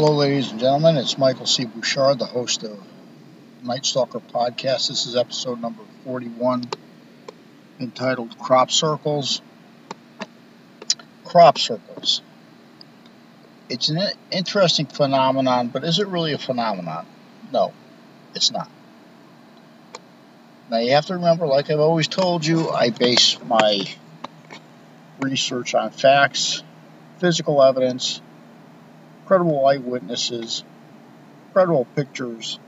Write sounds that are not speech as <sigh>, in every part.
Hello, ladies and gentlemen. It's Michael C. Bouchard, the host of Night Stalker Podcast. This is episode number 41, entitled Crop Circles. Crop circles. It's an interesting phenomenon, but is it really a phenomenon? No, it's not. Now, you have to remember, like I've always told you, I base my research on facts, physical evidence, credible eyewitnesses, credible pictures,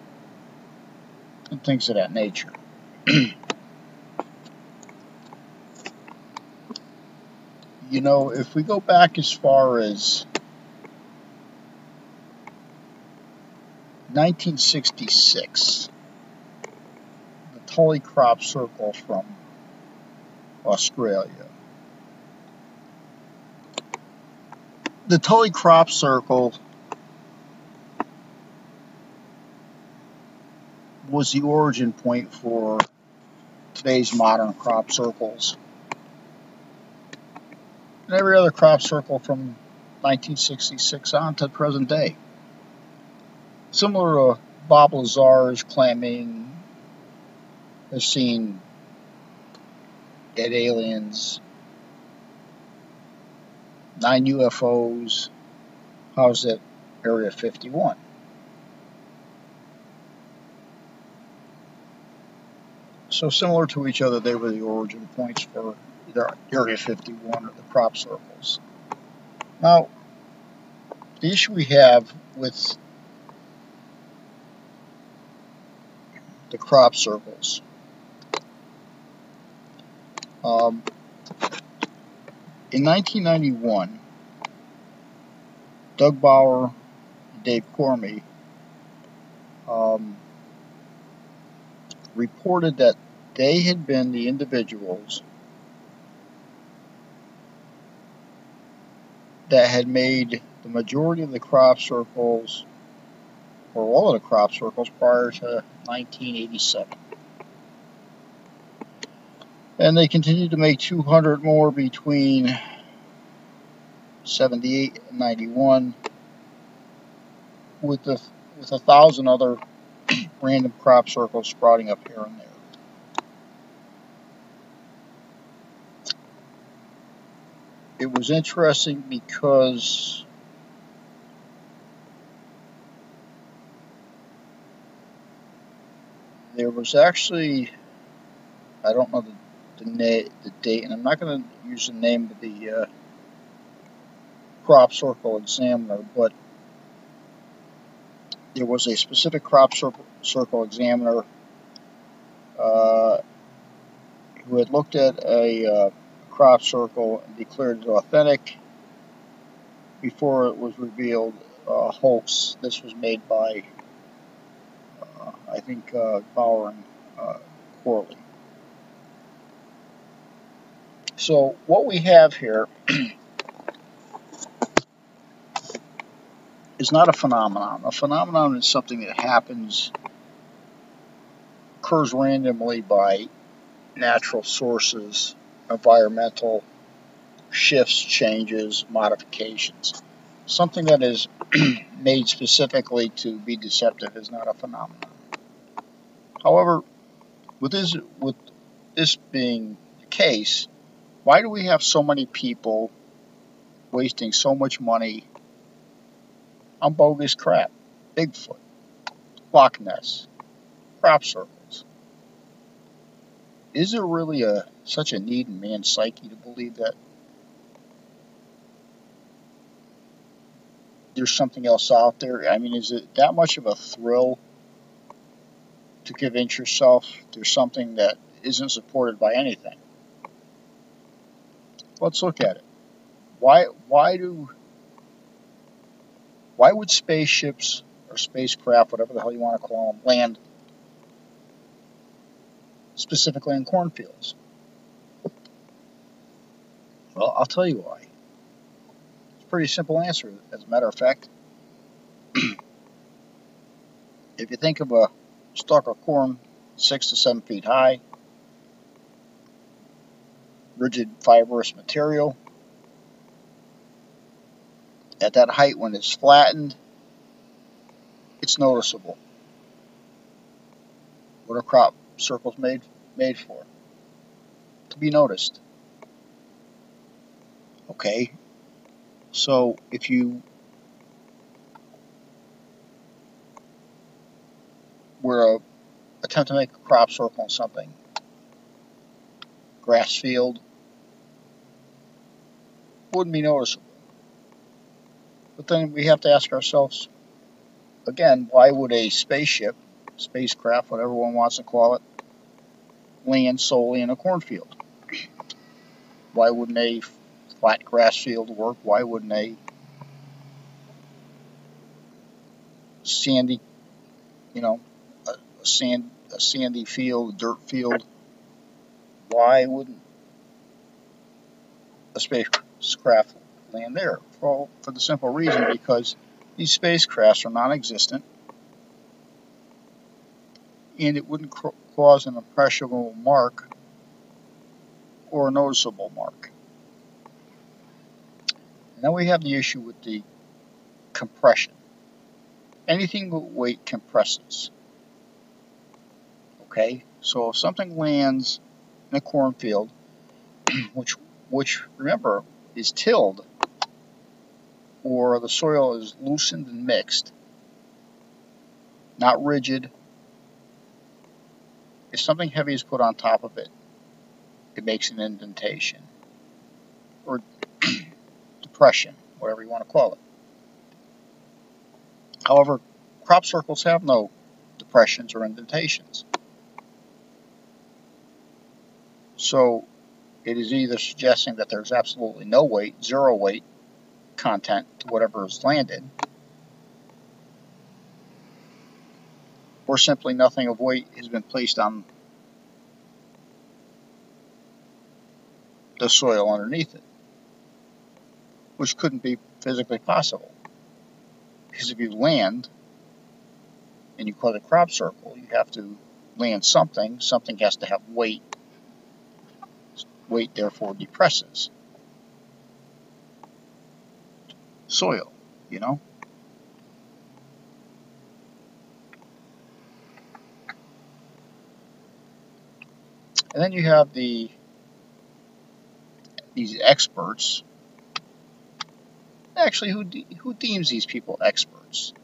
and things of that nature. <clears throat> you know, if we go back as far as 1966, the Tully Crop Circle from Australia the Tully Crop Circle was the origin point for today's modern crop circles. And every other crop circle from 1966 on to the present day. Similar to Bob Lazar's claiming has seen dead aliens nine UFOs housed at Area 51. So similar to each other, they were the origin points for either Area 51 or the crop circles. Now, the issue we have with the crop circles um, in 1991, Doug Bower and Dave Chorley um, reported that they had been the individuals that had made the majority of the crop circles, or all of the crop circles, prior to 1987 and they continued to make 200 more between 78 and 91 with the with a thousand other random crop circles sprouting up here and there. It was interesting because there was actually I don't know the the, na- the date, and I'm not going to use the name of the uh, crop circle examiner, but there was a specific crop circle, examiner uh, who had looked at a uh, crop circle and declared it authentic before it was revealed uh, hoax. This was made by, uh, I think, uh, Bower and uh, Chorley. So what we have here <clears throat> is not a phenomenon. A phenomenon is something that happens, occurs randomly by natural sources, environmental shifts, changes, modifications. Something that is <clears throat> made specifically to be deceptive is not a phenomenon. However, with this, with this being the case, why do we have so many people wasting so much money on bogus crap? Bigfoot, Loch Ness, crop circles. Is there really a such a need in man's psyche to believe that there's something else out there? I mean, is it that much of a thrill to convince yourself there's something that isn't supported by anything? Let's look at it. Why why do why would spaceships or spacecraft, whatever the hell you want to call them, land specifically in cornfields? Well, I'll tell you why. It's a pretty simple answer, as a matter of fact. <clears throat> if you think of a stalk of corn six to seven feet high, rigid fibrous material. At that height, when it's flattened, it's noticeable. What are crop circles made made for? To be noticed. Okay, so if you were to attempt to make a crop circle on something, grass field, wouldn't be noticeable. But then we have to ask ourselves, again, why would a spaceship, spacecraft, whatever one wants to call it, land solely in a cornfield? Why wouldn't a flat grass field work? Why wouldn't a sandy, you know, a, a sand, a sandy field, dirt field? Why wouldn't a spacecraft land there? For, for the simple reason because these spacecrafts are non-existent and it wouldn't cause an impressionable mark or a noticeable mark. And then we have the issue with the compression. Anything with weight compresses. Okay, so if something lands in a cornfield, <clears throat> which, which remember is tilled, or the soil is loosened and mixed, not rigid, if something heavy is put on top of it, it makes an indentation or <clears throat> depression, whatever you want to call it. However, crop circles have no depressions or indentations. So it is either suggesting that there's absolutely no weight, zero weight content to whatever is landed, or simply nothing of weight has been placed on the soil underneath it, which couldn't be physically possible. Because if you land and you it a crop circle, you have to land something, something has to have weight. Weight therefore depresses soil, you know? And then you have the these experts. Actually, who de who deems these people experts?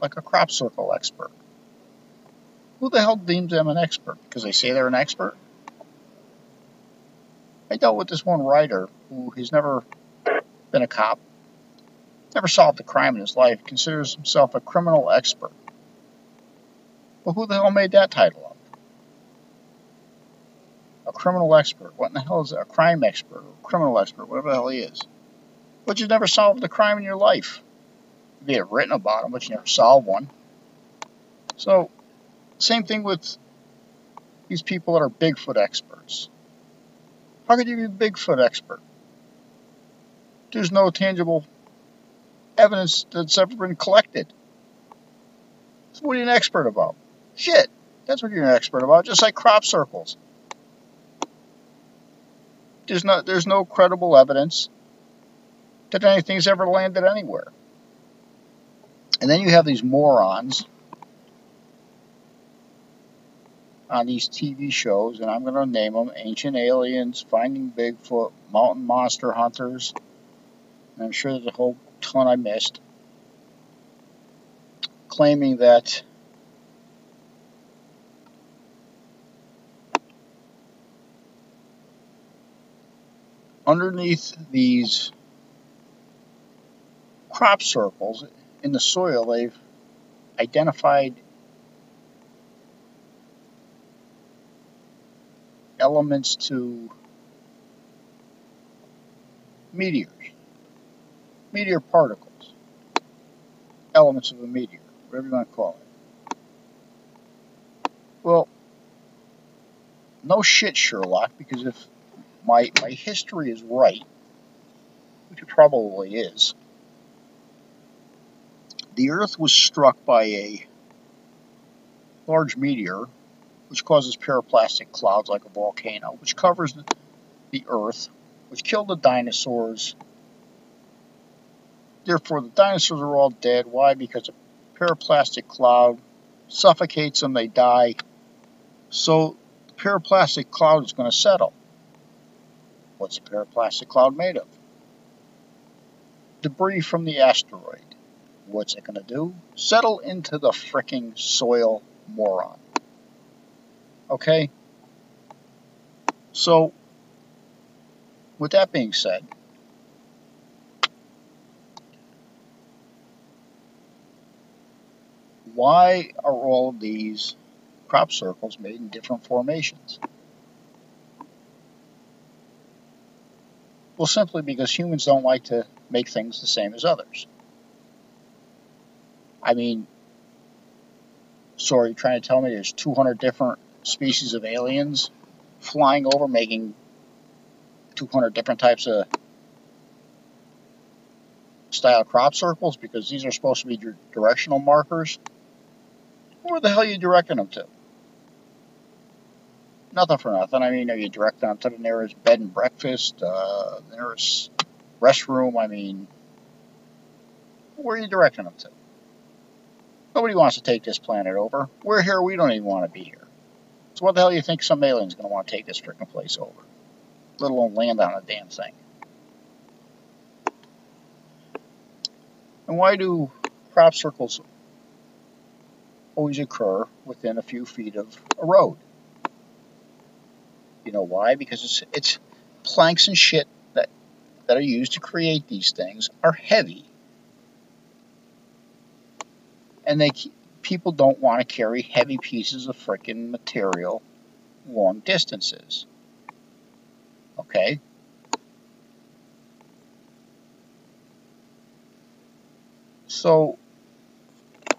Like a crop circle expert. Who the hell deems them an expert? Because they say they're an expert? I dealt with this one writer who has never been a cop, never solved a crime in his life, considers himself a criminal expert. Well, who the hell made that title up? A criminal expert. What in the hell is? A crime expert, or criminal expert, whatever the hell he is. But you've never solved a crime in your life. You have written about them, but you never solved one. So, same thing with these people that are Bigfoot experts. How could you be a Bigfoot expert? There's no tangible evidence that's ever been collected. So what are you an expert about? Shit. That's what you're an expert about, just like crop circles. There's no, there's no credible evidence that anything's ever landed anywhere. And then you have these morons on these TV shows, and I'm going to name them Ancient Aliens, Finding Bigfoot, Mountain Monster Hunters. And I'm sure there's a whole ton I missed. Claiming that underneath these crop circles in the soil, they've identified elements to meteors, meteor particles, elements of a meteor, whatever you want to call it. Well, no shit, Sherlock, because if my, my history is right, which it probably is, the Earth was struck by a large meteor which causes pyroclastic clouds like a volcano, which covers the Earth, which killed the dinosaurs, Therefore, the dinosaurs are all dead. Why? Because a pyroclastic cloud suffocates them, they die. So, the pyroclastic cloud is going to settle. What's a pyroclastic cloud made of? Debris from the asteroid. What's it going to do? Settle into the fricking soil, moron. Okay? So, with that being said, why are all of these crop circles made in different formations? Well, simply because humans don't like to make things the same as others. I mean, sorry, trying to tell me there's 200 different species of aliens flying over making 200 different types of style crop circles because these are supposed to be directional markers? Where the hell are you directing them to? Nothing for nothing. I mean, are you directing them to the nearest bed and breakfast, uh, nearest restroom? I mean, where are you directing them to? Nobody wants to take this planet over. We're here. We don't even want to be here. So what the hell do you think some alien's going to want to take this freaking place over? Let alone land on a damn thing. And why do crop circles always occur within a few feet of a road? You know why? Because it's, it's planks and shit that, that are used to create these things are heavy. And they people don't want to carry heavy pieces of freaking material long distances. Okay? So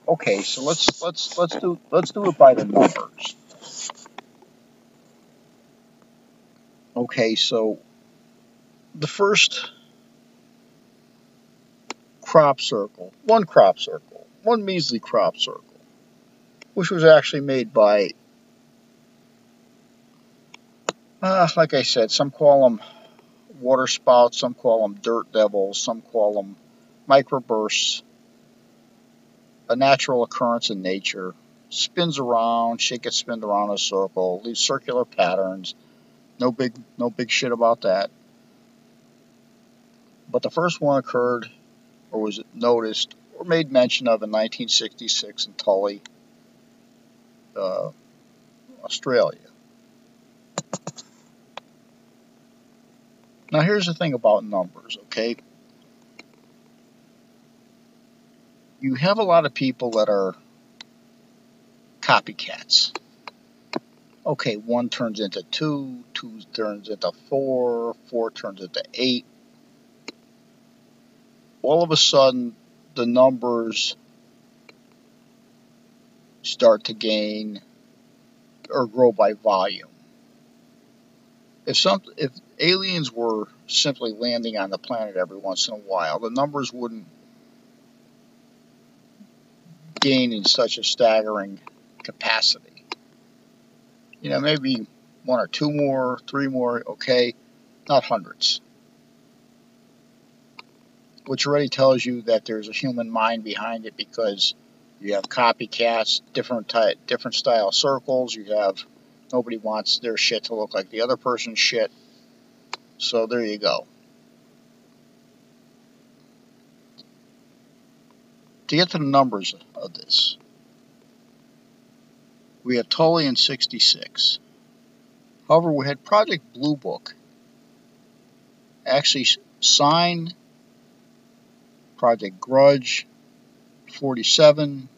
okay, so let's let's let's do let's do it by the numbers. Okay, so the first crop circle, one crop circle, one measly crop circle, which was actually made by, uh, like I said, some call them water spouts, some call them dirt devils, some call them microbursts, a natural occurrence in nature, spins around, shit gets spinned around in a circle, leaves circular patterns, no big, no big shit about that. But the first one occurred, or was noticed, or made mention of in 1966 in Tully, uh, Australia. Now here's the thing about numbers, okay? You have a lot of people that are copycats okay, one turns into two, two turns into four, four turns into eight. All of a sudden, the numbers start to gain or grow by volume. If some if aliens were simply landing on the planet every once in a while, the numbers wouldn't gain in such a staggering capacity you know, maybe one or two more, three more, okay, not hundreds. Which already tells you that there's a human mind behind it because you have copycats, different type, different style circles. You have nobody wants their shit to look like the other person's shit. So there you go. To get to the numbers of this, we had Tully in 66. However, we had Project Blue Book actually sign Project Grudge 47,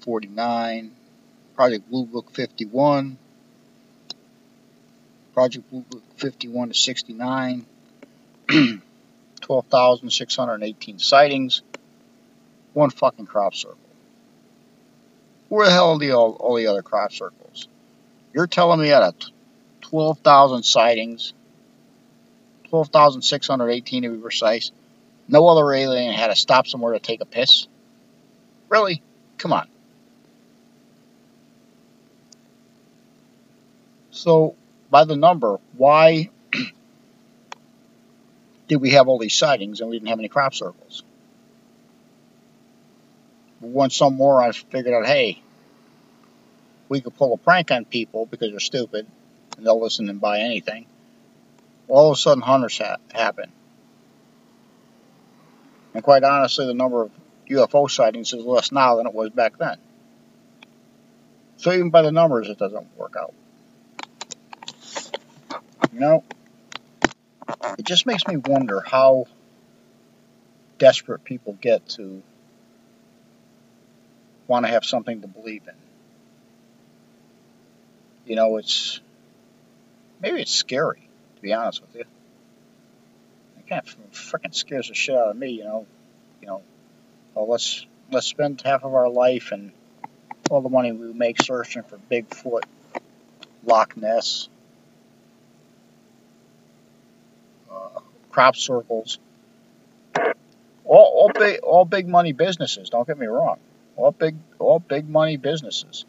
49, Project Blue Book 51, Project Blue Book 51 to 69, <clears throat> 12,618 sightings, one fucking crop circle. Where the hell are the, all, all the other crop circles? You're telling me out of 12,000 sightings, 12,618 to be precise, no other alien had to stop somewhere to take a piss? Really? Come on. So, by the number, why <clears throat> did we have all these sightings and we didn't have any crop circles. Once some more, I figured out, hey, we could pull a prank on people because they're stupid and they'll listen and buy anything. All of a sudden, hunters ha happen. And quite honestly, the number of UFO sightings is less now than it was back then. So even by the numbers, it doesn't work out. You know, it just makes me wonder how desperate people get to want to have something to believe in. You know, it's maybe it's scary, to be honest with you. Kind of freaking scares the shit out of me, you know. You know, well, let's let's spend half of our life and all the money we make searching for Bigfoot, Loch Ness, uh, crop circles, all, all big all big money businesses. Don't get me wrong, all big all big money businesses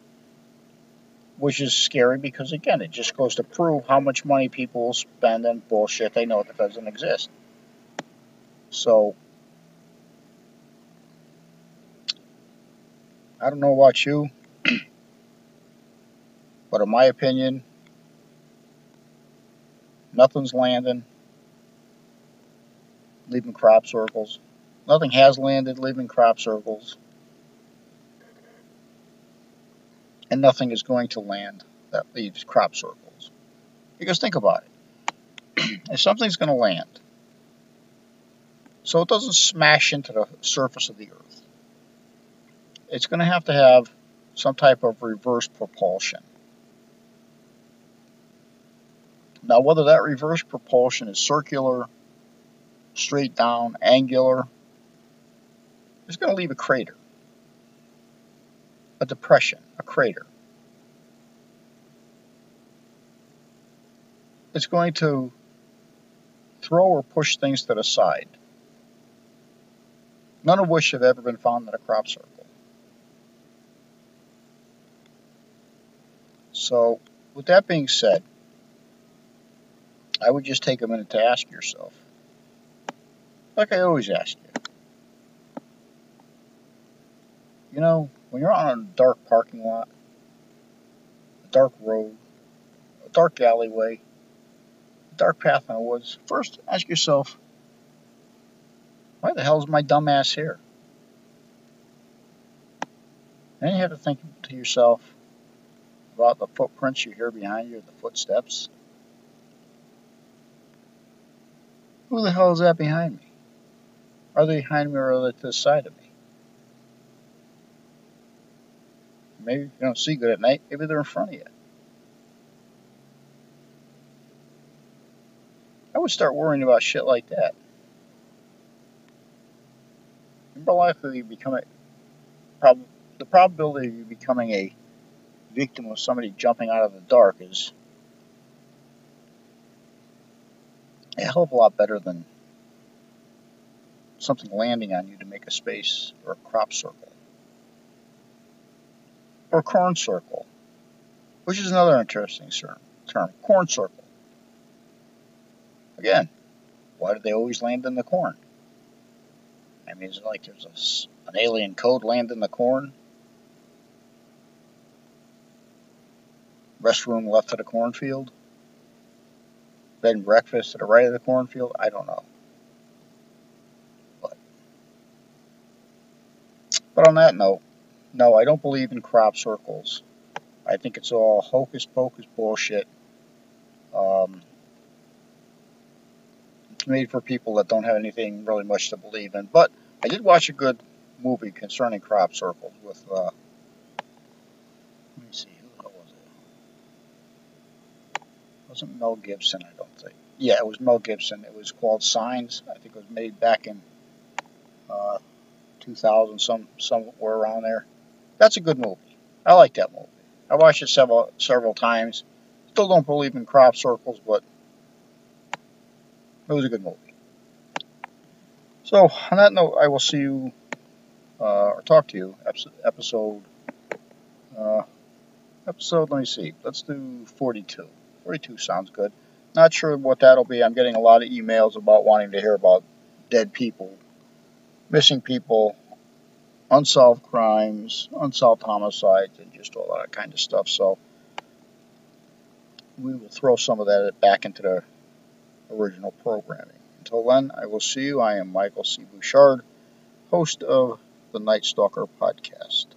which is scary because again, it just goes to prove how much money people will spend on bullshit they know that doesn't exist. So, I don't know about you, <clears throat> but in my opinion, nothing's landing, leaving crop circles. Nothing has landed, leaving crop circles. and nothing is going to land that leaves crop circles. Because think about it. <clears throat> if something's going to land, so it doesn't smash into the surface of the earth, it's going to have to have some type of reverse propulsion. Now, whether that reverse propulsion is circular, straight down, angular, it's going to leave a crater a depression, a crater. It's going to throw or push things to the side, none of which have ever been found in a crop circle. So, with that being said, I would just take a minute to ask yourself, like I always ask you, you know, when you're on a dark parking lot, a dark road, a dark alleyway, a dark path in the woods, first ask yourself, why the hell is my dumb ass here? Then you have to think to yourself about the footprints you hear behind you, the footsteps. Who the hell is that behind me? Are they behind me or are they to the side of me? Maybe you don't see good at night. Maybe they're in front of you. I would start worrying about shit like that. Remember, likely you become a prob the probability of you becoming a victim of somebody jumping out of the dark is a hell of a lot better than something landing on you to make a space or a crop circle or corn circle, which is another interesting term. Corn circle. Again, why do they always land in the corn? I mean, is it like there's a, an alien code land in the corn? Restroom left of the cornfield? Bed and breakfast to the right of the cornfield? I don't know. But, but on that note, no, I don't believe in crop circles. I think it's all hocus pocus bullshit. Um, made for people that don't have anything really much to believe in. But I did watch a good movie concerning crop circles with, uh, let me see, who was it? it? Wasn't Mel Gibson, I don't think. Yeah, it was Mel Gibson. It was called Signs. I think it was made back in uh, 2000, some somewhere around there. That's a good movie. I like that movie. I watched it several several times. Still don't believe in crop circles, but it was a good movie. So on that note, I will see you uh, or talk to you episode uh, episode. Let me see. Let's do 42. 42 sounds good. not sure what that'll be. I'm getting a lot of emails about wanting to hear about dead people, missing people, unsolved crimes, unsolved homicides, and just all that kind of stuff. So we will throw some of that back into the original programming. Until then, I will see you. I am Michael C. Bouchard, host of the Night Stalker podcast.